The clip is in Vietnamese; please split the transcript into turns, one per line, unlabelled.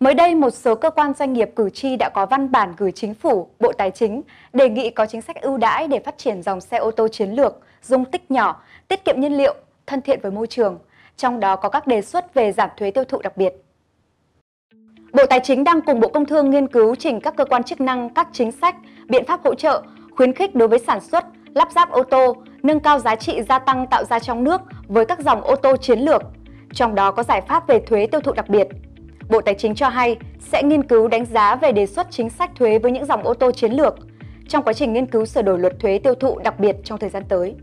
Mới đây, một số cơ quan doanh nghiệp cử tri đã có văn bản gửi chính phủ, Bộ Tài chính đề nghị có chính sách ưu đãi để phát triển dòng xe ô tô chiến lược, dung tích nhỏ, tiết kiệm nhiên liệu, thân thiện với môi trường. Trong đó có các đề xuất về giảm thuế tiêu thụ đặc biệt. Bộ Tài chính đang cùng Bộ Công Thương nghiên cứu trình các cơ quan chức năng các chính sách, biện pháp hỗ trợ, khuyến khích đối với sản xuất, lắp ráp ô tô, nâng cao giá trị gia tăng tạo ra trong nước với các dòng ô tô chiến lược, trong đó có giải pháp về thuế tiêu thụ đặc biệt. Bộ Tài chính cho hay sẽ nghiên cứu đánh giá về đề xuất chính sách thuế với những dòng ô tô chiến lược trong quá trình nghiên cứu sửa đổi luật thuế tiêu thụ đặc biệt trong thời gian tới.